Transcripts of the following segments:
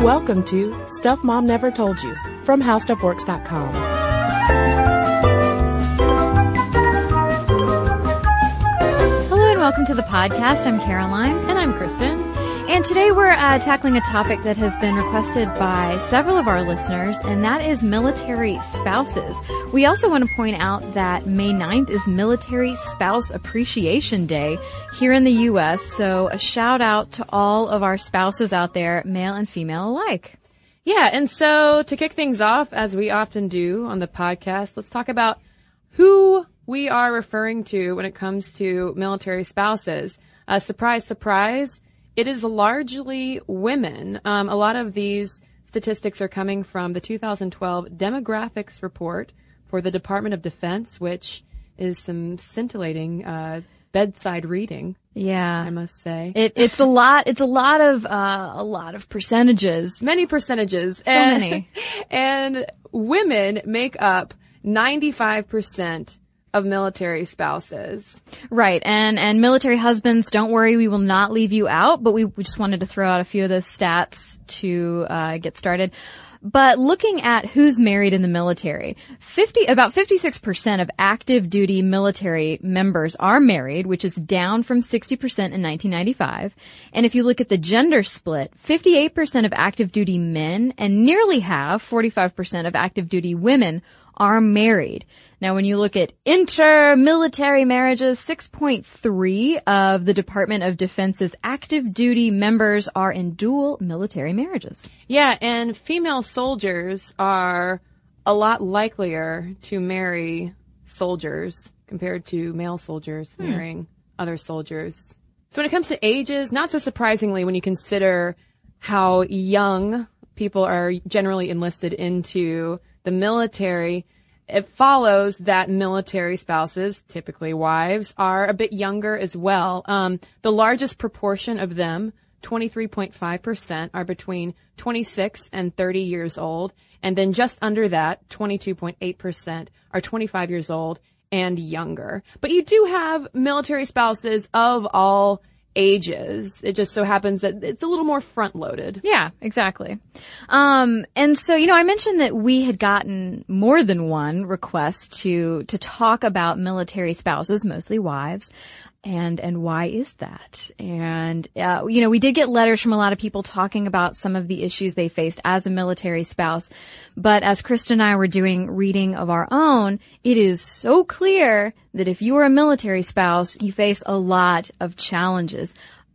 Welcome to Stuff Mom Never Told You from HowStuffWorks.com. Hello and welcome to the podcast. I'm Caroline. And I'm Cristen. And today we're uh, tackling a topic that has been requested by several of our listeners, and that is military spouses. We also want to point out that May 9th is Military Spouse Appreciation Day here in the U.S., so a shout out to all of our spouses out there, male and female alike. Yeah, and so to kick things off, as we often do on the podcast, let's talk about who we are referring to when it comes to military spouses. Uh, surprise, surprise it is largely women. Um, a lot of these statistics are coming from the 2012 demographics report for the Department of Defense, which is some scintillating uh, bedside reading. Yeah, I must say it, it's a lot. It's a lot of uh, a lot of percentages. Many percentages. So and, many. And women make up 95 percent of military spouses. Right. And, and military husbands, don't worry, we will not leave you out, but we, we just wanted to throw out a few of those stats to, uh, get started. But looking at who's married in the military, 50, about 56% of active duty military members are married, which is down from 60% in 1995. And if you look at the gender split, 58% of active duty men and nearly half, 45% of active duty women are married. Now, when you look at inter-military marriages, 6.3 of the Department of Defense's active duty members are in dual military marriages. Yeah, and female soldiers are a lot likelier to marry soldiers compared to male soldiers hmm. marrying other soldiers. So when it comes to ages, not so surprisingly when you consider how young people are generally enlisted into the military, it follows that military spouses, typically wives, are a bit younger as well. Um, the largest proportion of them, 23.5%, are between 26 and 30 years old. And then just under that, 22.8% are 25 years old and younger. But you do have military spouses of all ages. It just so happens that it's a little more front loaded. Yeah, exactly. Um, and so, you know, I mentioned that we had gotten more than one request to, to talk about military spouses, mostly wives and and why is that? And uh, you know, we did get letters from a lot of people talking about some of the issues they faced as a military spouse. But as Cristen and I were doing reading of our own, it is so clear that if you are a military spouse, you face a lot of challenges.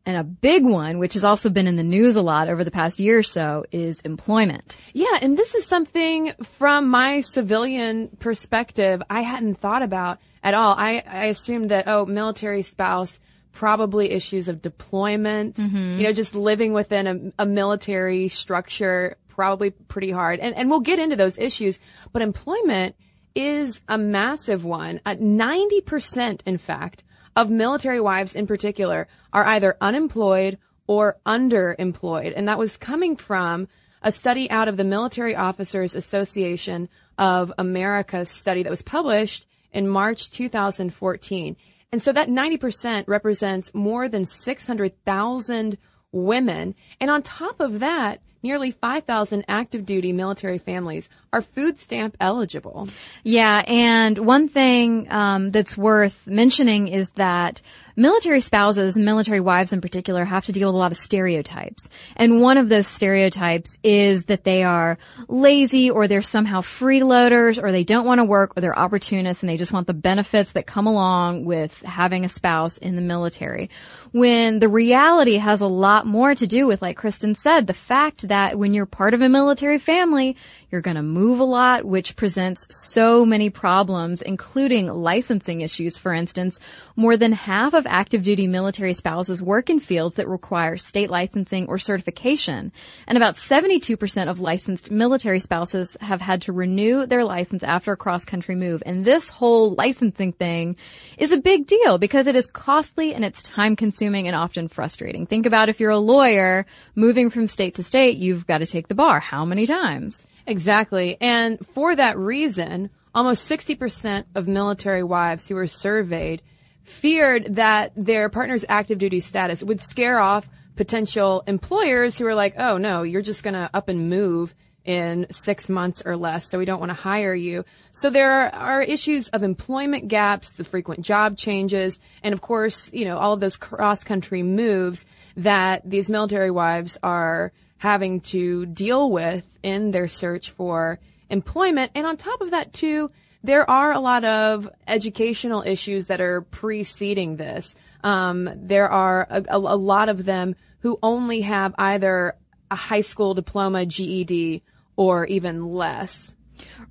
And a big one, which has also been in the news a lot over the past year or so, is employment. Yeah, and this is something from my civilian perspective I hadn't thought about at all. I, I assumed that, oh, military spouse, probably issues of deployment, mm-hmm. you know, just living within a, a, military structure, probably pretty hard. And, and we'll get into those issues, but employment is a massive one. Uh, 90%, in fact, of military wives in particular are either unemployed or underemployed. And that was coming from a study out of the Military Officers Association of America study that was published in March 2014. And so that 90% represents more than 600,000 women. And on top of that, nearly 5,000 active duty military families are food stamp eligible. Yeah, and one thing um, that's worth mentioning is that military spouses, military wives in particular, have to deal with a lot of stereotypes. And one of those stereotypes is that they are lazy or they're somehow freeloaders or they don't want to work or they're opportunists and they just want the benefits that come along with having a spouse in the military. When the reality has a lot more to do with, like Cristen said, the fact that when you're part of a military family, you're going to move a lot, which presents so many problems, including licensing issues, for instance. More than half of active duty military spouses work in fields that require state licensing or certification. And about 72% of licensed military spouses have had to renew their license after a cross country move. And this whole licensing thing is a big deal because it is costly and it's time consuming and often frustrating. Think about if you're a lawyer moving from state to state, you've got to take the bar. How many times? Exactly. And for that reason, almost 60% of military wives who were surveyed feared that their partner's active duty status would scare off potential employers who are like, oh no, you're just going to up and move in six months or less, so we don't want to hire you. So there are issues of employment gaps, the frequent job changes, and of course, you know, all of those cross country moves that these military wives are having to deal with in their search for employment. And on top of that too, there are a lot of educational issues that are preceding this. Um, there are a, a, a lot of them who only have either a high school diploma, GED, or even less.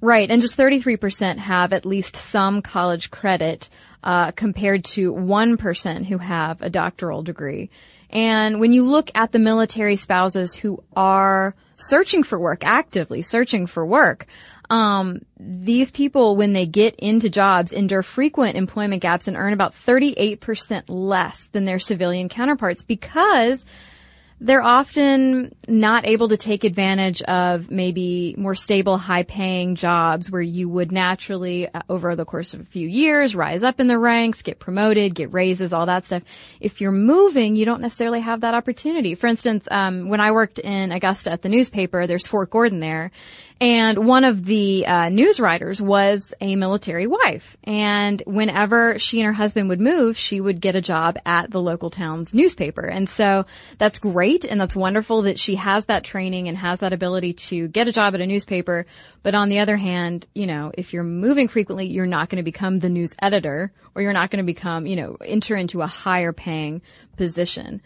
Right, and just 33% have at least some college credit uh, compared to 1% who have a doctoral degree. And when you look at the military spouses who are searching for work, actively searching for work, um, these people, when they get into jobs, endure frequent employment gaps and earn about 38% less than their civilian counterparts because they're often not able to take advantage of maybe more stable, high paying jobs where you would naturally, uh, over the course of a few years, rise up in the ranks, get promoted, get raises, all that stuff. If you're moving, you don't necessarily have that opportunity. For instance, um, when I worked in Augusta at the newspaper, there's Fort Gordon there, and one of the uh, news writers was a military wife. And whenever she and her husband would move, she would get a job at the local town's newspaper. And so that's great and that's wonderful that she has that training and has that ability to get a job at a newspaper. But on the other hand, you know, if you're moving frequently, you're not going to become the news editor or you're not going to become, you know, enter into a higher paying position.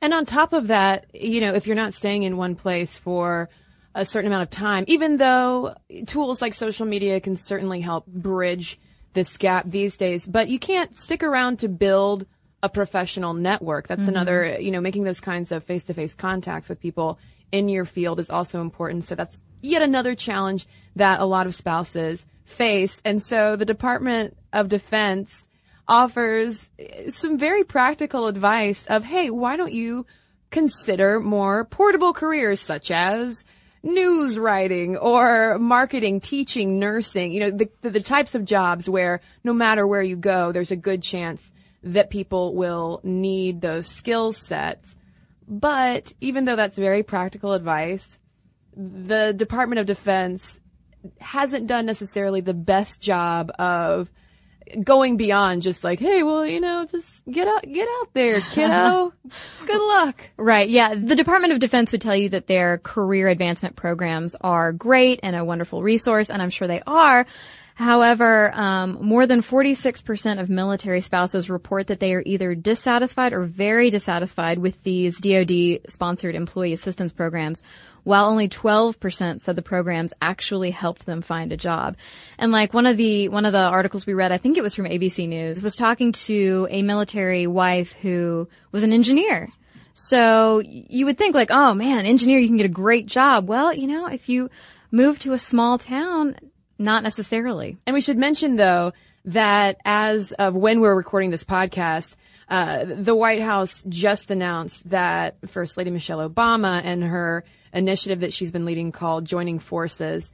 And on top of that, you know, if you're not staying in one place for a certain amount of time, even though tools like social media can certainly help bridge this gap these days, but you can't stick around to build a professional network. That's mm-hmm. another, you know, making those kinds of face to face contacts with people in your field is also important. So that's yet another challenge that a lot of spouses face. And so the Department of Defense offers some very practical advice of, hey, why don't you consider more portable careers such as news writing or marketing, teaching, nursing, you know, the, the, the, types of jobs where no matter where you go, there's a good chance that people will need those skill sets. But even though that's very practical advice, the Department of Defense hasn't done necessarily the best job of going beyond just like, hey, well, you know, just get out, get out there, kiddo. Good luck. Right. Yeah. The Department of Defense would tell you that their career advancement programs are great and a wonderful resource, and I'm sure they are. However, um, more than 46% of military spouses report that they are either dissatisfied or very dissatisfied with these DoD sponsored employee assistance programs while only 12% said the programs actually helped them find a job. And like one of the, one of the articles we read, I think it was from ABC News, was talking to a military wife who was an engineer. So you would think like, oh man, engineer, you can get a great job. Well, you know, if you move to a small town, not necessarily. And we should mention though that as of when we're recording this podcast, uh, the White House just announced that First Lady Michelle Obama and her initiative that she's been leading called Joining Forces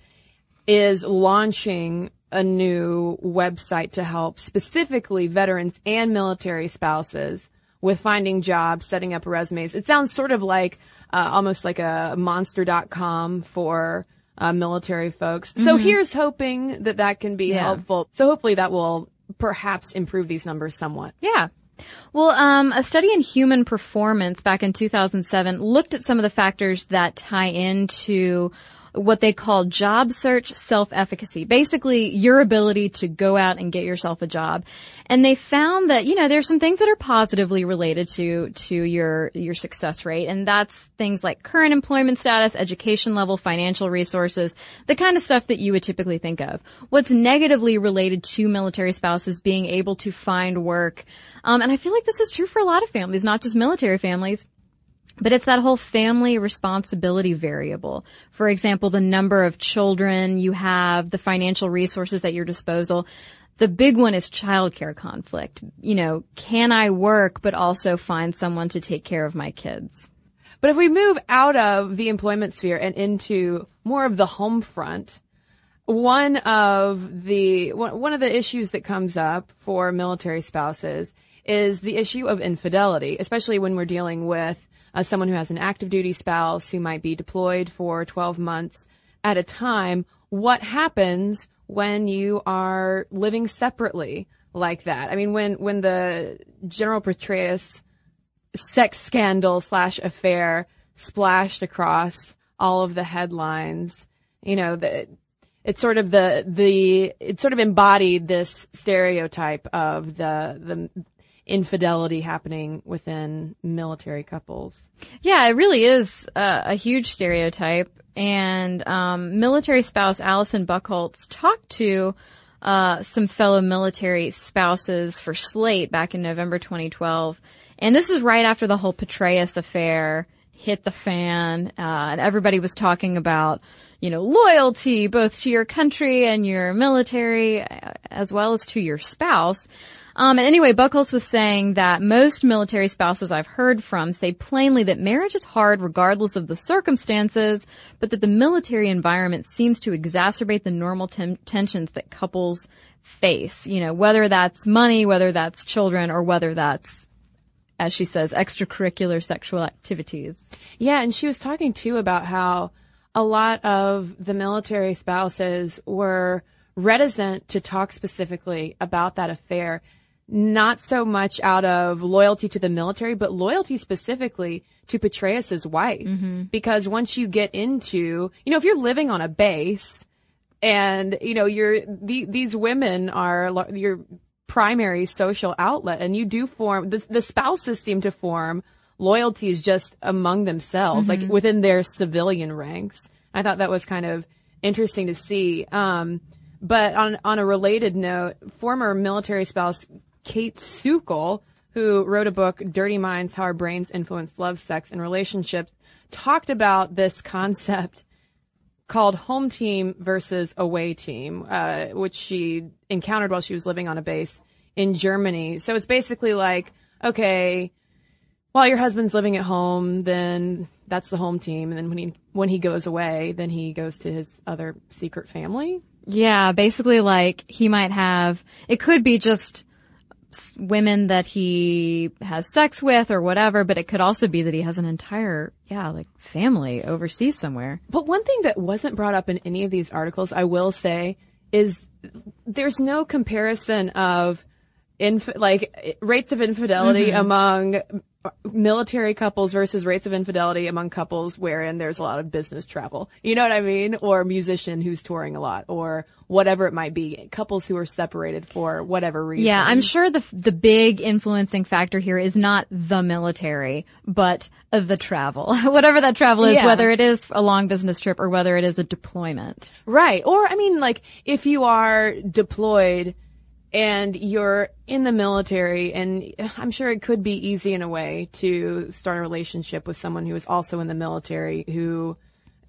is launching a new website to help specifically veterans and military spouses with finding jobs, setting up resumes. It sounds sort of like uh, almost like a monster.com for uh, military folks. Mm-hmm. So here's hoping that that can be yeah. helpful. So hopefully that will perhaps improve these numbers somewhat. Yeah. Well, um, a study in human performance back in 2007 looked at some of the factors that tie into what they call job search self-efficacy. Basically, your ability to go out and get yourself a job. And they found that, you know, there's some things that are positively related to, to your, your success rate. And that's things like current employment status, education level, financial resources, the kind of stuff that you would typically think of. What's negatively related to military spouses being able to find work, um, and I feel like this is true for a lot of families, not just military families. But it's that whole family responsibility variable. For example, the number of children you have, the financial resources at your disposal. The big one is childcare conflict. You know, can I work but also find someone to take care of my kids? But if we move out of the employment sphere and into more of the home front, one of the one of the issues that comes up for military spouses is the issue of infidelity, especially when we're dealing with uh, someone who has an active duty spouse who might be deployed for 12 months at a time. What happens when you are living separately like that? I mean, when, when the General Petraeus sex scandal slash affair splashed across all of the headlines, you know, the, it's sort of the, the, it sort of embodied this stereotype of the, the infidelity happening within military couples. Yeah, it really is a, a huge stereotype. And um, military spouse Alison Buckholtz talked to uh, some fellow military spouses for Slate back in November 2012. And this is right after the whole Petraeus affair hit the fan, uh, and everybody was talking about, you know, loyalty both to your country and your military, uh, as well as to your spouse. Um, and anyway, Buckholtz was saying that most military spouses I've heard from say plainly that marriage is hard regardless of the circumstances, but that the military environment seems to exacerbate the normal tensions that couples face. You know, whether that's money, whether that's children, or whether that's, as she says, extracurricular sexual activities. Yeah, and she was talking too about how a lot of the military spouses were reticent to talk specifically about that affair not so much out of loyalty to the military, but loyalty specifically to Petraeus's wife. Mm-hmm. Because once you get into, you know, if you're living on a base and, you know, you're, the, these women are your primary social outlet and you do form, the, the spouses seem to form loyalties just among themselves, mm-hmm. like within their civilian ranks. I thought that was kind of interesting to see. Um, but on, on a related note, former military spouse Kayt Sukel, who wrote a book, Dirty Minds, How Our Brains Influence Love, Sex, and Relationships, talked about this concept called home team versus away team, uh, which she encountered while she was living on a base in Germany. So it's basically like, okay, while your husband's living at home, then that's the home team. And then when he, when he goes away, then he goes to his other secret family. Yeah, basically like he might have, it could be just women that he has sex with or whatever, but it could also be that he has an entire, yeah, like family overseas somewhere. But one thing that wasn't brought up in any of these articles, I will say, is there's no comparison of inf- like rates of infidelity mm-hmm. among military couples versus rates of infidelity among couples wherein there's a lot of business travel. You know what I mean? Or a musician who's touring a lot or whatever it might be. Couples who are separated for whatever reason. Yeah, I'm sure the the big influencing factor here is not the military, but the travel. whatever that travel is, yeah. whether it is a long business trip or whether it is a deployment. Right. Or I mean like if you are deployed and you're in the military and I'm sure it could be easy in a way to start a relationship with someone who is also in the military who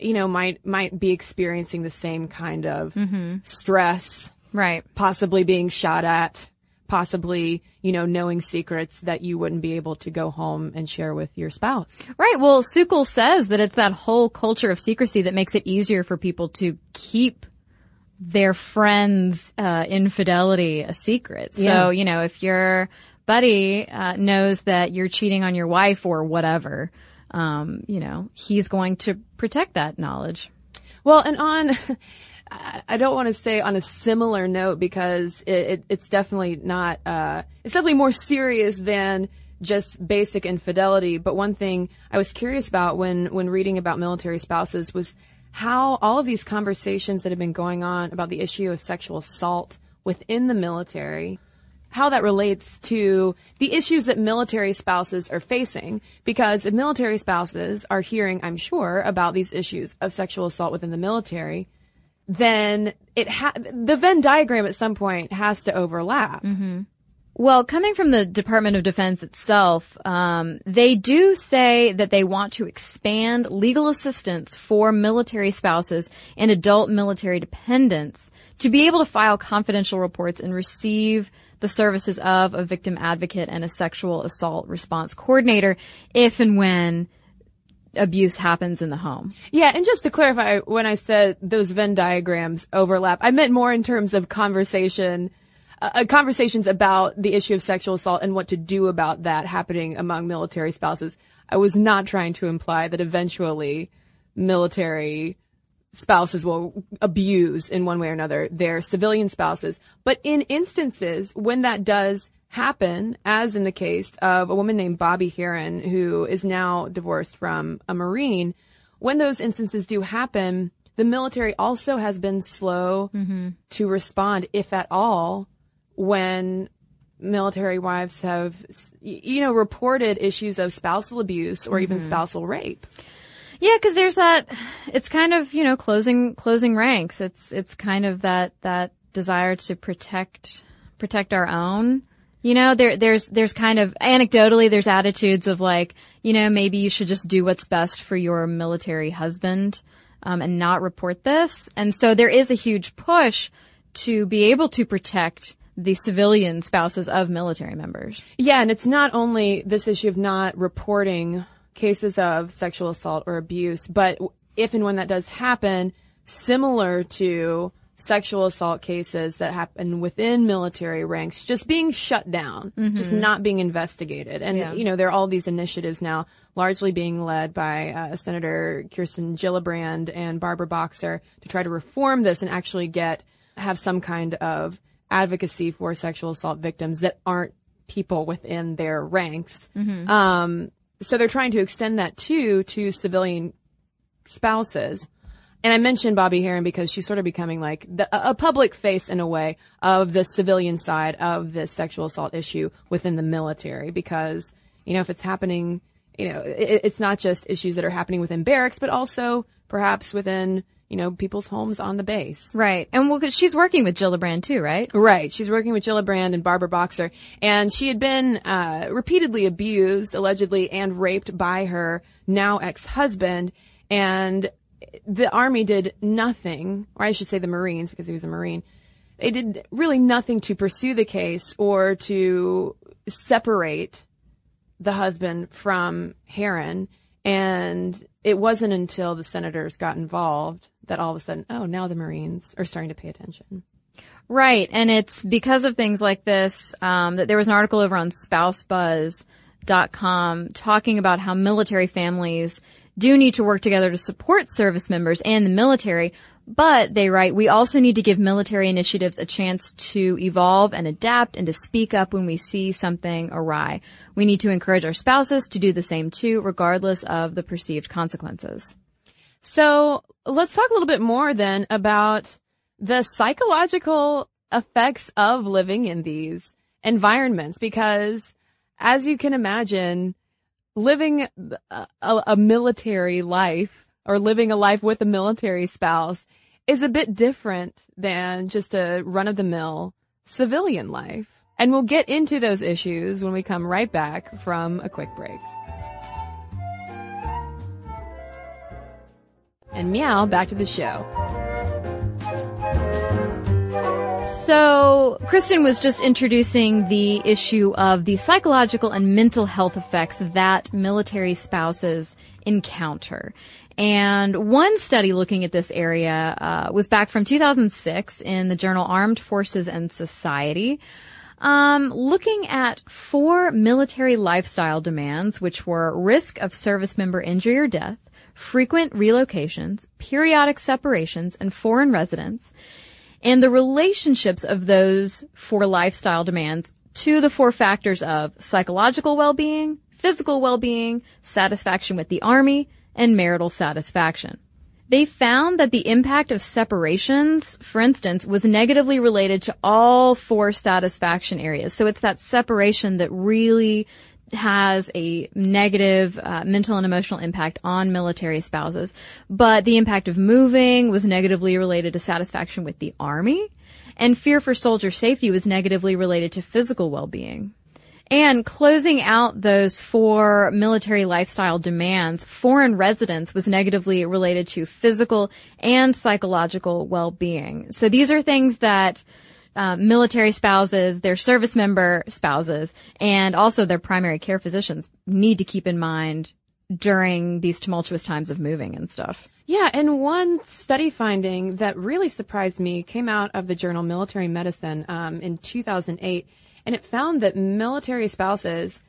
you know might might be experiencing the same kind of mm-hmm. stress right possibly being shot at possibly you know knowing secrets that you wouldn't be able to go home and share with your spouse right well Sukel says that it's that whole culture of secrecy that makes it easier for people to keep their friends' uh, infidelity a secret. Yeah. So, you know, if your buddy uh, knows that you're cheating on your wife or whatever, um, you know, he's going to protect that knowledge. Well, and on, I don't want to say on a similar note because it, it, it's definitely not, uh, it's definitely more serious than just basic infidelity. But one thing I was curious about when, when reading about military spouses was how all of these conversations that have been going on about the issue of sexual assault within the military, how that relates to the issues that military spouses are facing. Because if military spouses are hearing, I'm sure, about these issues of sexual assault within the military, then it ha- the Venn diagram at some point has to overlap. Mm-hmm. Well, coming from the Department of Defense itself, um, they do say that they want to expand legal assistance for military spouses and adult military dependents to be able to file confidential reports and receive the services of a victim advocate and a sexual assault response coordinator if and when abuse happens in the home. Yeah, and just to clarify, when I said those Venn diagrams overlap, I meant more in terms of conversation uh, conversations about the issue of sexual assault and what to do about that happening among military spouses. I was not trying to imply that eventually military spouses will abuse in one way or another their civilian spouses. But in instances when that does happen, as in the case of a woman named Bobby Heron, who is now divorced from a Marine, when those instances do happen, the military also has been slow mm-hmm. to respond, if at all, when military wives have, you know, reported issues of spousal abuse or mm-hmm. even spousal rape. Yeah, because there's that. It's kind of you know closing closing ranks. It's it's kind of that that desire to protect protect our own. You know, there there's there's kind of anecdotally there's attitudes of like you know maybe you should just do what's best for your military husband um, and not report this. And so there is a huge push to be able to protect the civilian spouses of military members. Yeah, and it's not only this issue of not reporting cases of sexual assault or abuse, but if and when that does happen, similar to sexual assault cases that happen within military ranks just being shut down, mm-hmm. just not being investigated. And, yeah. you know, there are all these initiatives now largely being led by uh, Senator Kirsten Gillibrand and Barbara Boxer to try to reform this and actually get, have some kind of advocacy for sexual assault victims that aren't people within their ranks. Mm-hmm. Um, so they're trying to extend that too to civilian spouses. And I mentioned Bobby Heron because she's sort of becoming like the, a public face in a way of the civilian side of this sexual assault issue within the military because, you know, if it's happening, you know, it, it's not just issues that are happening within barracks, but also perhaps within you know, people's homes on the base. Right. And well, she's working with Gillibrand too, right? Right. She's working with Gillibrand and Barbara Boxer. And she had been, uh, repeatedly abused, allegedly, and raped by her now ex-husband. And the army did nothing, or I should say the Marines, because he was a Marine. They did really nothing to pursue the case or to separate the husband from Heron. And it wasn't until the senators got involved that all of a sudden, oh, now the Marines are starting to pay attention. Right. And it's because of things like this, um, that there was an article over on spousebuzz.com talking about how military families do need to work together to support service members and the military. But they write, we also need to give military initiatives a chance to evolve and adapt and to speak up when we see something awry. We need to encourage our spouses to do the same too, regardless of the perceived consequences. So let's talk a little bit more then about the psychological effects of living in these environments because as you can imagine, living a, a, military life or living a life with a military spouse is a bit different than just a run of the mill civilian life. And we'll get into those issues when we come right back from a quick break. And meow, back to the show. So, Cristen was just introducing the issue of the psychological and mental health effects that military spouses encounter. And one study looking at this area uh, was back from 2006 in the journal Armed Forces and Society. Um, looking at four military lifestyle demands, which were risk of service member injury or death, frequent relocations, periodic separations, and foreign residence, and the relationships of those four lifestyle demands to the four factors of psychological well-being, physical well-being, satisfaction with the Army, and marital satisfaction. They found that the impact of separations, for instance, was negatively related to all four satisfaction areas. So it's that separation that really has a negative uh, mental and emotional impact on military spouses. But the impact of moving was negatively related to satisfaction with the army, and fear for soldier safety was negatively related to physical well-being. And closing out those four military lifestyle demands, foreign residence was negatively related to physical and psychological well-being. So these are things that uh, military spouses, their service member spouses, and also their primary care physicians need to keep in mind during these tumultuous times of moving and stuff. Yeah, and one study finding that really surprised me came out of the journal Military Medicine um, in 2008, and it found that military spouses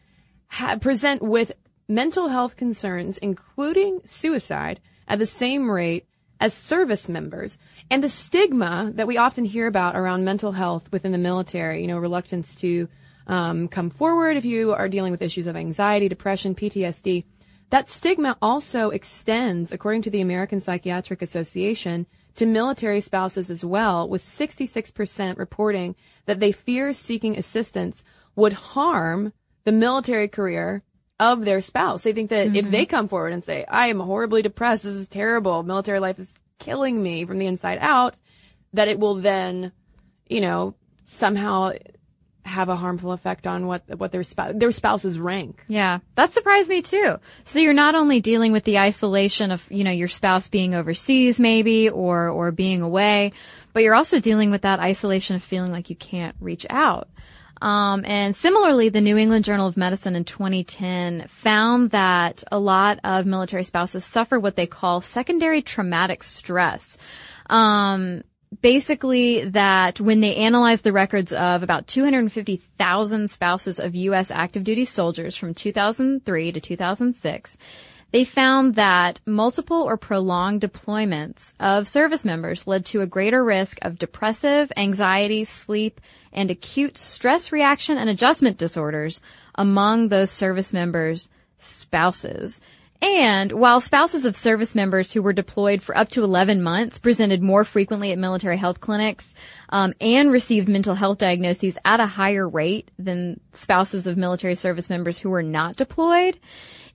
ha- present with mental health concerns, including suicide, at the same rate as service members. And the stigma that we often hear about around mental health within the military, you know, reluctance to um, come forward if you are dealing with issues of anxiety, depression, PTSD. That stigma also extends, according to the American Psychiatric Association, to military spouses as well, with 66% reporting that they fear seeking assistance would harm the military career of their spouse. They think that mm-hmm. if they come forward and say, I am horribly depressed, this is terrible, military life is killing me from the inside out, that it will then, you know, somehow have a harmful effect on what what their spouse their spouse's rank. Yeah, that surprised me too. So you're not only dealing with the isolation of you know your spouse being overseas maybe or or being away, but you're also dealing with that isolation of feeling like you can't reach out. Um, and similarly, the New England Journal of Medicine in 2010 found that a lot of military spouses suffer what they call secondary traumatic stress. Um, basically that when they analyzed the records of about 250,000 spouses of U.S. active duty soldiers from 2003 to 2006, they found that multiple or prolonged deployments of service members led to a greater risk of depressive, anxiety, sleep, and acute stress reaction and adjustment disorders among those service members' spouses. And while spouses of service members who were deployed for up to 11 months presented more frequently at military health clinics um, and received mental health diagnoses at a higher rate than spouses of military service members who were not deployed,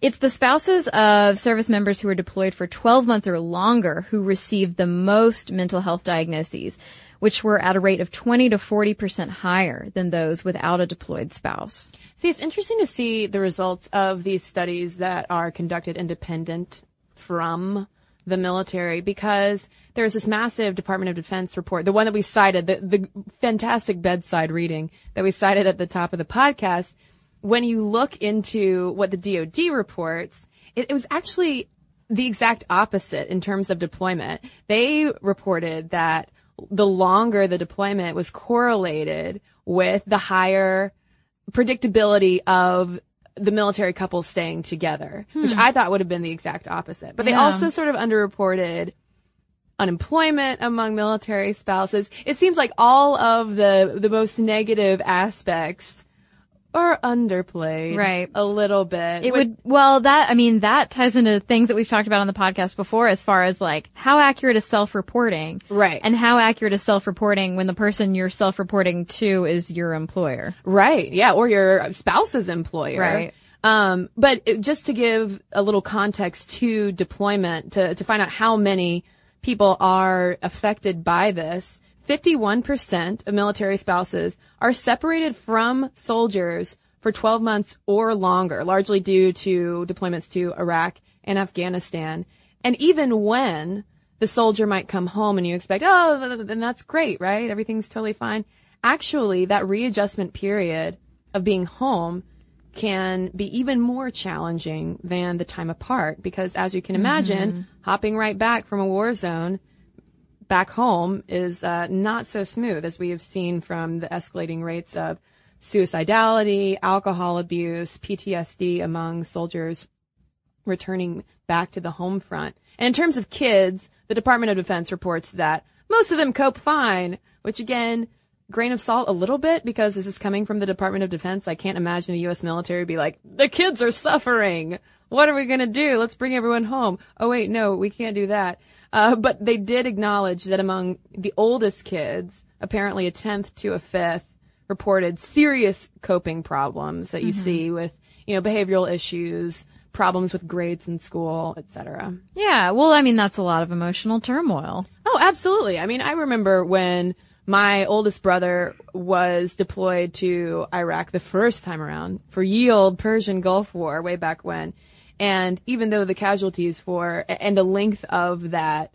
it's the spouses of service members who were deployed for 12 months or longer who received the most mental health diagnoses, which were at a rate of 20 to 40% higher than those without a deployed spouse. See, it's interesting to see the results of these studies that are conducted independent from the military because there's this massive Department of Defense report, the one that we cited, the, the fantastic bedside reading that we cited at the top of the podcast when you look into what the DoD reports, it, it was actually the exact opposite in terms of deployment. They reported that the longer the deployment was correlated with the higher predictability of the military couples staying together, hmm. which I thought would have been the exact opposite. But they yeah. also sort of underreported unemployment among military spouses. It seems like all of the the most negative aspects or underplayed right. a little bit it would well that i mean that ties into things that we've talked about on the podcast before as far as like how accurate is self-reporting? Right. And how accurate is self-reporting when the person you're self-reporting to is your employer? Right. Yeah or your spouse's employer. Right. Um, but it, just to give a little context to deployment to, to find out how many people are affected by this 51% of military spouses are separated from soldiers for 12 months or longer, largely due to deployments to Iraq and Afghanistan. And even when the soldier might come home and you expect, oh, then that's great, right? Everything's totally fine. Actually, that readjustment period of being home can be even more challenging than the time apart because as you can imagine, mm-hmm. hopping right back from a war zone back home is uh, not so smooth as we have seen from the escalating rates of suicidality, alcohol abuse, PTSD among soldiers returning back to the home front. And in terms of kids, the Department of Defense reports that most of them cope fine, which again, grain of salt a little bit because this is coming from the Department of Defense. I can't imagine the U.S. military be like, the kids are suffering. What are we going to do? Let's bring everyone home. Oh wait, no, we can't do that. Uh, but they did acknowledge that among the oldest kids, apparently a tenth to a fifth reported serious coping problems that you mm-hmm. see with, you know, behavioral issues, problems with grades in school, etc. Yeah, well, I mean, that's a lot of emotional turmoil. Oh, absolutely. I mean, I remember when my oldest brother was deployed to Iraq the first time around for ye old Persian Gulf War way back when. And even though the casualties for and the length of that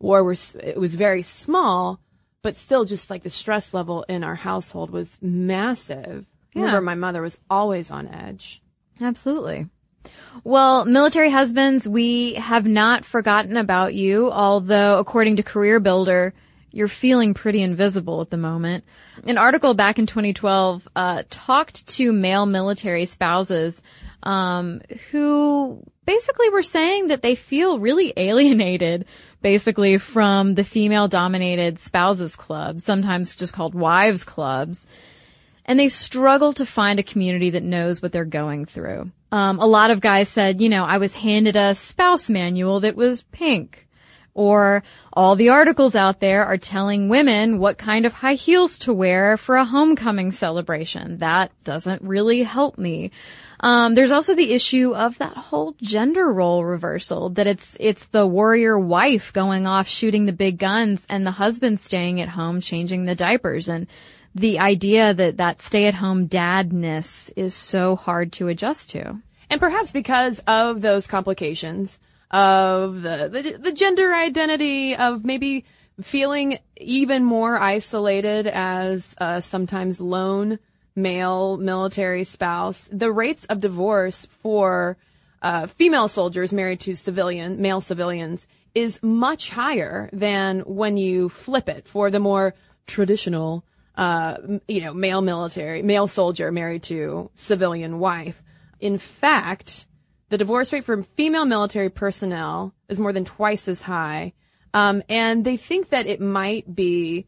war was it was very small, but still just like the stress level in our household was massive. Yeah. Remember, my mother was always on edge. Absolutely. Well, military husbands, we have not forgotten about you, although according to Career Builder, you're feeling pretty invisible at the moment. An article back in 2012 uh, talked to male military spouses um, who basically were saying that they feel really alienated basically from the female dominated spouses club, sometimes just called wives clubs. And they struggle to find a community that knows what they're going through. Um, a lot of guys said, you know, I was handed a spouse manual that was pink. Or all the articles out there are telling women what kind of high heels to wear for a homecoming celebration. That doesn't really help me. Um, there's also the issue of that whole gender role reversal that it's it's the warrior wife going off shooting the big guns and the husband staying at home changing the diapers and the idea that that stay at home dadness is so hard to adjust to. And perhaps because of those complications of the, the, the gender identity of maybe feeling even more isolated as sometimes lone male military spouse, the rates of divorce for uh, female soldiers married to civilian male civilians is much higher than when you flip it for the more traditional, uh, you know, male military male soldier married to civilian wife. In fact, the divorce rate for female military personnel is more than twice as high. Um, and they think that it might be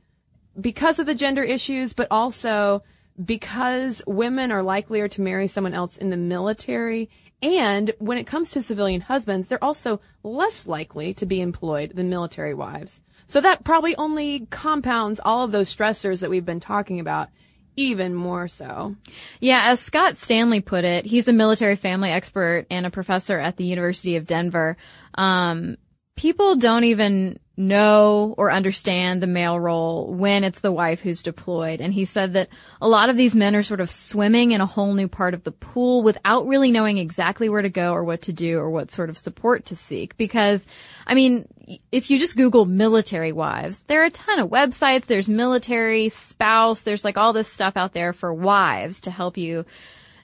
because of the gender issues, but also because women are likelier to marry someone else in the military. And when it comes to civilian husbands, they're also less likely to be employed than military wives. So that probably only compounds all of those stressors that we've been talking about even more so. Yeah, as Scott Stanley put it, he's a military family expert and a professor at the University of Denver. Um, people don't even know or understand the male role when it's the wife who's deployed. And he said that a lot of these men are sort of swimming in a whole new part of the pool without really knowing exactly where to go or what to do or what sort of support to seek. Because, I mean, if you just Google military wives, there are a ton of websites. There's military spouse. There's like all this stuff out there for wives to help you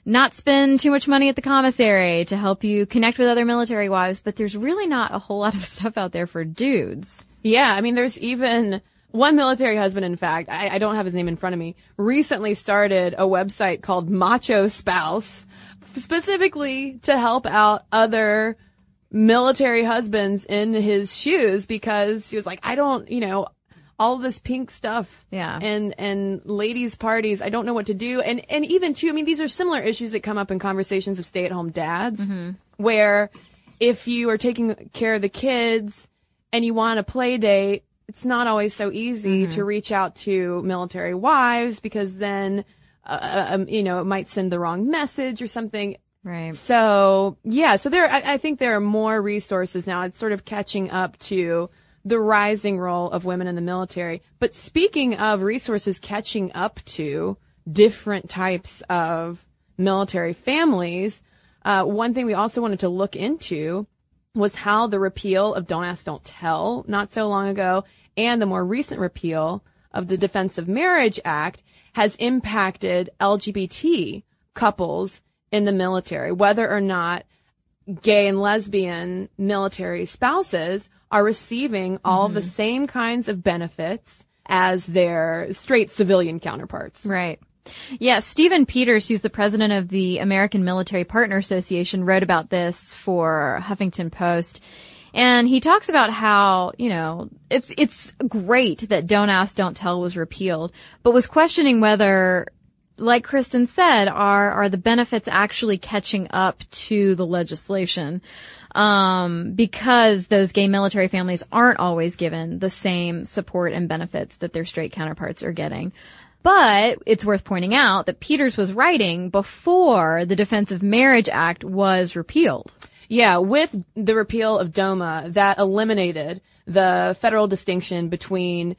not spend too much money at the commissary to help you connect with other military wives, but there's really not a whole lot of stuff out there for dudes. Yeah, I mean, there's even one military husband, in fact, I, I don't have his name in front of me, recently started a website called Macho Spouse, specifically to help out other military husbands in his shoes because he was like, I don't, you know, all this pink stuff. Yeah. And, and ladies parties. I don't know what to do. And, and even too, I mean, these are similar issues that come up in conversations of stay at home dads Mm-hmm. where if you are taking care of the kids and you want a play date, it's not always so easy Mm-hmm. to reach out to military wives because then, uh, um, you know, it might send the wrong message or something. Right. So yeah, so there, I, I think there are more resources now. It's sort of catching up to the rising role of women in the military. But speaking of resources catching up to different types of military families, uh, one thing we also wanted to look into was how the repeal of Don't Ask, Don't Tell not so long ago and the more recent repeal of the Defense of Marriage Act has impacted LGBT couples in the military, whether or not gay and lesbian military spouses are receiving all of the mm-hmm. same kinds of benefits as their straight civilian counterparts. Right. Yeah, Stephen Peters, who's the president of the American Military Partner Association, wrote about this for Huffington Post. And he talks about how, you know, it's, it's great that Don't Ask, Don't Tell was repealed, but was questioning whether, like Cristen said, are, are the benefits actually catching up to the legislation? Um, because those gay military families aren't always given the same support and benefits that their straight counterparts are getting. But it's worth pointing out that Peters was writing before the Defense of Marriage Act was repealed. Yeah, with the repeal of DOMA, that eliminated the federal distinction between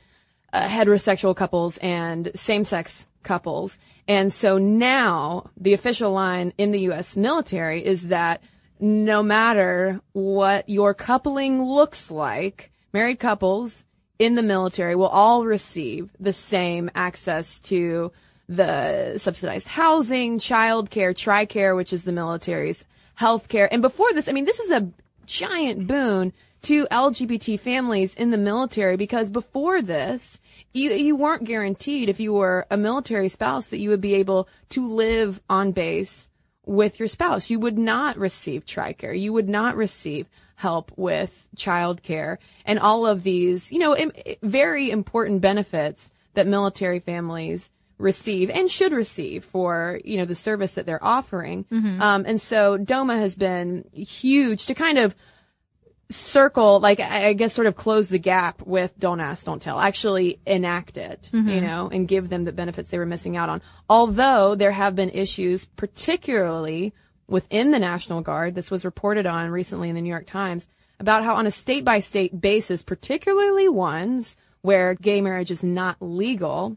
uh, heterosexual couples and same-sex couples. And so now the official line in the U.S. military is that no matter what your coupling looks like, married couples in the military will all receive the same access to the subsidized housing, childcare, TRICARE, which is the military's healthcare. And before this, I mean, this is a giant boon to LGBT families in the military because before this, you, you weren't guaranteed if you were a military spouse that you would be able to live on base with your spouse. You would not receive TRICARE. You would not receive help with childcare and all of these, you know, Im- very important benefits that military families receive and should receive for, you know, the service that they're offering. Um, and so DOMA has been huge to kind of circle, like, I guess sort of close the gap with Don't Ask, Don't Tell, actually enact it, you mm-hmm. know, and give them the benefits they were missing out on. Although there have been issues, particularly within the National Guard, this was reported on recently in the New York Times, about how on a state by state basis, particularly ones where gay marriage is not legal,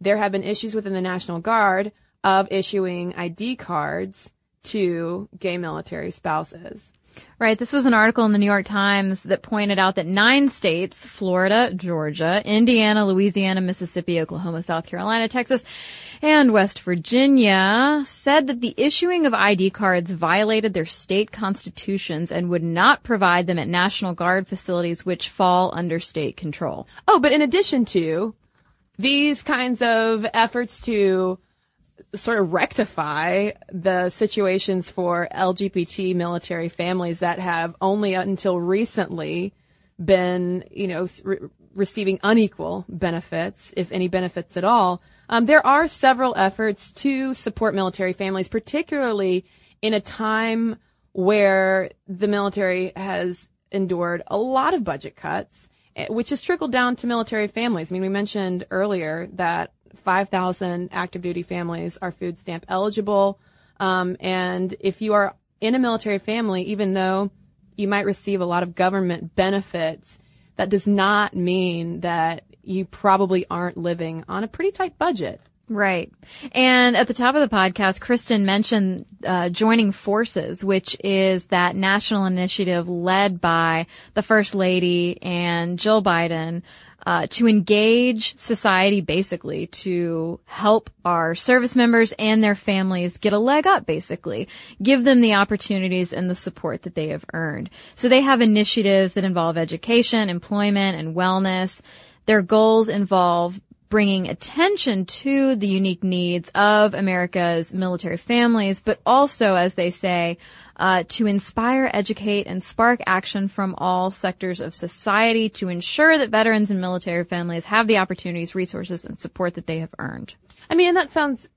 there have been issues within the National Guard of issuing ID cards to gay military spouses. Right. This was an article in the New York Times that pointed out that nine states, Florida, Georgia, Indiana, Louisiana, Mississippi, Oklahoma, South Carolina, Texas, and West Virginia said that the issuing of ID cards violated their state constitutions and would not provide them at National Guard facilities which fall under state control. Oh, but in addition to these kinds of efforts to sort of rectify the situations for LGBT military families that have only until recently been, you know, re- receiving unequal benefits, if any benefits at all. Um, there are several efforts to support military families, particularly in a time where the military has endured a lot of budget cuts, eh, which has trickled down to military families. I mean, we mentioned earlier that 5,000 active duty families are food stamp eligible. Um, and if you are in a military family, even though you might receive a lot of government benefits, that does not mean that you probably aren't living on a pretty tight budget. Right. And at the top of the podcast, Cristen mentioned uh, joining forces, which is that national initiative led by the First Lady and Jill Biden uh, to engage society basically to help our service members and their families get a leg up basically. Give them the opportunities and the support that they have earned. So they have initiatives that involve education employment and wellness. Their goals involve bringing attention to the unique needs of America's military families, but also, as they say, uh, to inspire, educate, and spark action from all sectors of society to ensure that veterans and military families have the opportunities, resources, and support that they have earned. I mean, and that sounds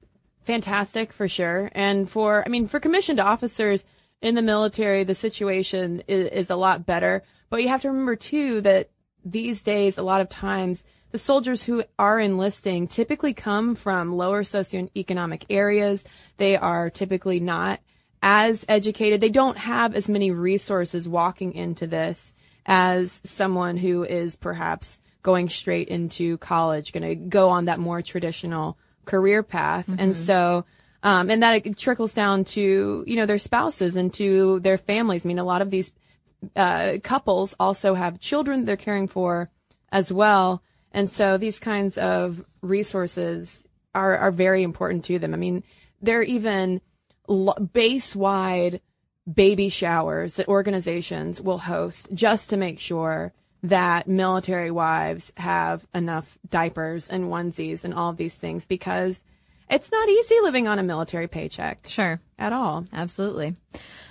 fantastic for sure. And for, I mean, for commissioned officers in the military, the situation is, is a lot better. But you have to remember too that these days, a lot of times, the soldiers who are enlisting typically come from lower socioeconomic areas. They are typically not as educated. They don't have as many resources walking into this as someone who is perhaps going straight into college, going to go on that more traditional career path. And so, um, and that it trickles down to, you know, their spouses and to their families. I mean, a lot of these, uh, couples also have children they're caring for as well. And so these kinds of resources are, are very important to them. I mean, they're even base wide baby showers that organizations will host just to make sure that military wives have enough diapers and onesies and all of these things because it's not easy living on a military paycheck Sure. at all. Absolutely.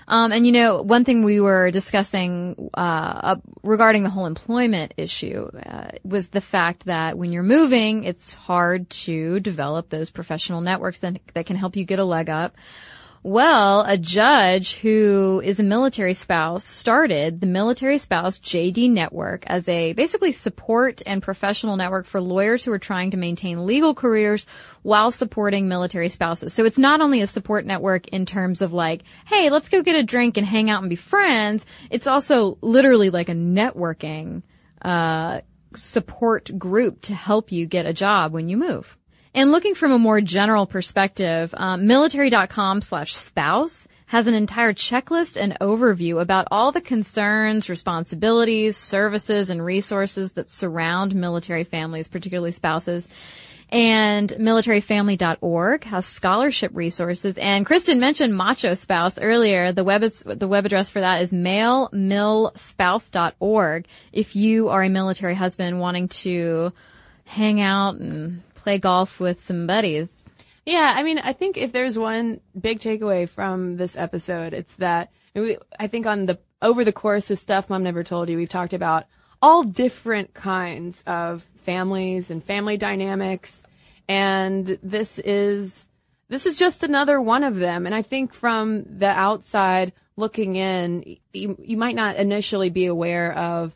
Um, and you know, one thing we were discussing uh, uh, regarding the whole employment issue uh, was the fact that when you're moving, it's hard to develop those professional networks that that can help you get a leg up. Well, a judge who is a military spouse started the Military Spouse JD Network as a basically support and professional network for lawyers who are trying to maintain legal careers while supporting military spouses. So it's not only a support network in terms of like, hey, let's go get a drink and hang out and be friends. It's also literally like a networking, uh, support group to help you get a job when you move. And looking from a more general perspective, um, military.com slash spouse has an entire checklist and overview about all the concerns, responsibilities, services, and resources that surround military families, particularly spouses. And militaryfamily.org has scholarship resources. And Cristen mentioned Macho Spouse earlier. The web is, the web address for that is malemilspouse.org. If you are a military husband wanting to hang out and play golf with some buddies. Yeah, I mean, I think if there's one big takeaway from this episode, it's that I think on the over the course of stuff Mom never told you, we've talked about all different kinds of families and family dynamics, and this is this is just another one of them. And I think from the outside looking in, you, you might not initially be aware of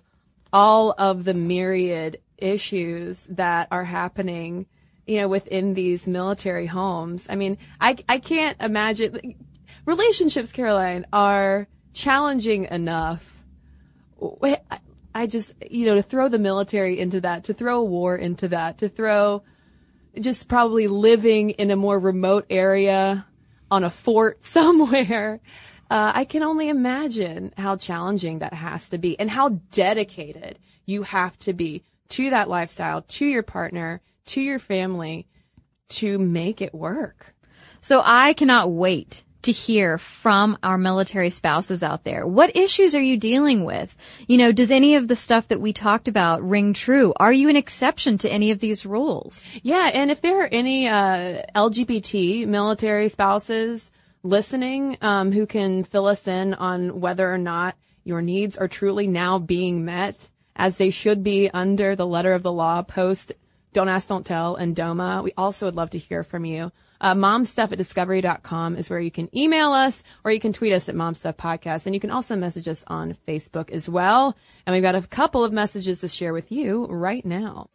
all of the myriad issues that are happening, you know, within these military homes. I mean, I, I can't imagine relationships, Caroline, are challenging enough. I just, you know, to throw the military into that, to throw a war into that, to throw just probably living in a more remote area on a fort somewhere. Uh, I can only imagine how challenging that has to be and how dedicated you have to be to that lifestyle, to your partner, to your family to make it work. So I cannot wait to hear from our military spouses out there. What issues are you dealing with? You know, does any of the stuff that we talked about ring true? Are you an exception to any of these rules? Yeah, and if there are any uh, LGBT military spouses listening um, who can fill us in on whether or not your needs are truly now being met as they should be under the letter of the law post Don't Ask, Don't Tell and DOMA, we also would love to hear from you. Uh, momstuff at discovery.com is where you can email us or you can tweet us at momstuff podcast. And you can also message us on Facebook as well. And we've got a couple of messages to share with you right now.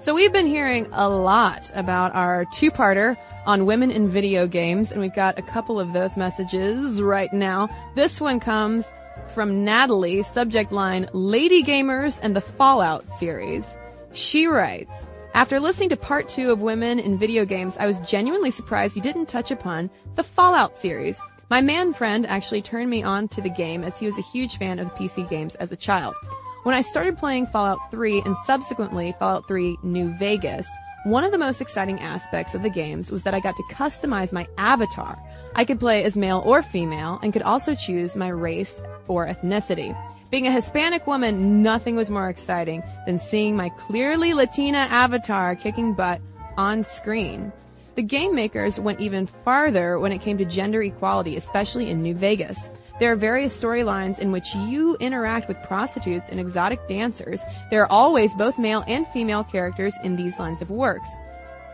So we've been hearing a lot about our two-parter on women in video games, and we've got a couple of those messages right now. This one comes from Natalie, subject line, Lady Gamers and the Fallout series. She writes, after listening to part two of Women in Video Games, I was genuinely surprised you didn't touch upon the Fallout series. My man friend actually turned me on to the game as he was a huge fan of PC games as a child. When I started playing Fallout 3 and subsequently Fallout 3 New Vegas, one of the most exciting aspects of the games was that I got to customize my avatar. I could play as male or female and could also choose my race or ethnicity. Being a Hispanic woman, nothing was more exciting than seeing my clearly Latina avatar kicking butt on screen. The game makers went even farther when it came to gender equality, especially in New Vegas. There are various storylines in which you interact with prostitutes and exotic dancers. There are always both male and female characters in these lines of works.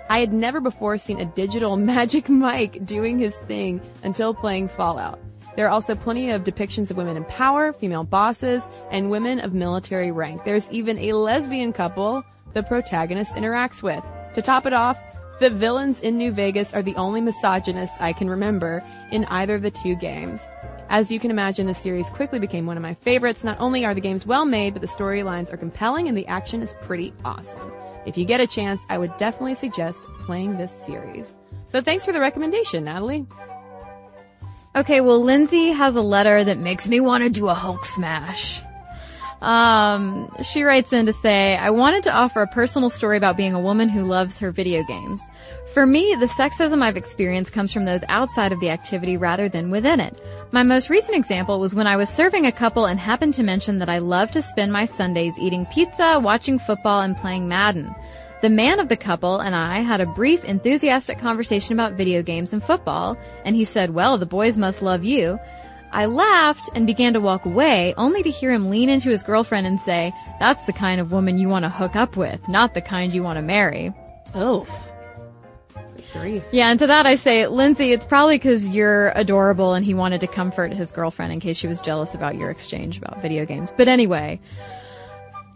I had never before seen a digital Magic Mike doing his thing until playing Fallout. There are also plenty of depictions of women in power, female bosses, and women of military rank. There's even a lesbian couple the protagonist interacts with. To top it off, the villains in New Vegas are the only misogynists I can remember in either of the two games. As you can imagine, the series quickly became one of my favorites. Not only are the games well made, but the storylines are compelling and the action is pretty awesome. If you get a chance, I would definitely suggest playing this series. So thanks for the recommendation, Natalie. Okay, well, Lindsay has a letter that makes me want to do a Hulk smash. Um, she writes in to say, I wanted to offer a personal story about being a woman who loves her video games. For me, the sexism I've experienced comes from those outside of the activity rather than within it. My most recent example was when I was serving a couple and happened to mention that I love to spend my Sundays eating pizza, watching football, and playing Madden. The man of the couple and I had a brief, enthusiastic conversation about video games and football, and he said, well, the boys must love you. I laughed and began to walk away, only to hear him lean into his girlfriend and say, that's the kind of woman you want to hook up with, not the kind you want to marry. Oh. Grief. Yeah, and to that I say, Lindsay, it's probably because you're adorable and he wanted to comfort his girlfriend in case she was jealous about your exchange about video games. But anyway,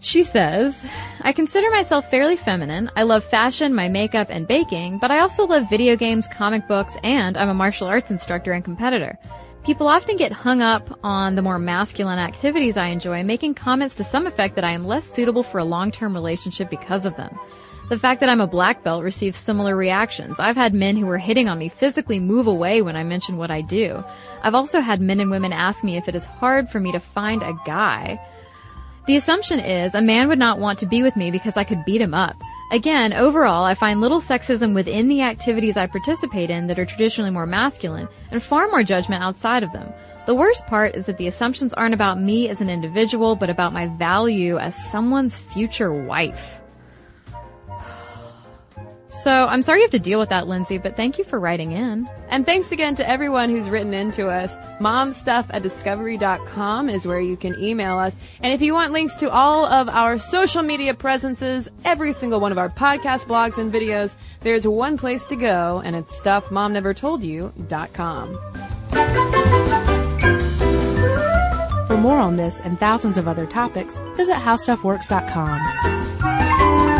she says, I consider myself fairly feminine. I love fashion, my makeup, and baking, but I also love video games, comic books, and I'm a martial arts instructor and competitor. People often get hung up on the more masculine activities I enjoy, making comments to some effect that I am less suitable for a long-term relationship because of them. The fact that I'm a black belt receives similar reactions. I've had men who were hitting on me physically move away when I mention what I do. I've also had men and women ask me if it is hard for me to find a guy. The assumption is a man would not want to be with me because I could beat him up. Again, overall, I find little sexism within the activities I participate in that are traditionally more masculine and far more judgment outside of them. The worst part is that the assumptions aren't about me as an individual, but about my value as someone's future wife. So I'm sorry you have to deal with that, Lindsay, but thank you for writing in. And thanks again to everyone who's written in to us. Momstuff at discovery.com is where you can email us. And if you want links to all of our social media presences, every single one of our podcast blogs and videos, there's one place to go, and it's stuffmomnevertoldyou.com. For more on this and thousands of other topics, visit howstuffworks.com.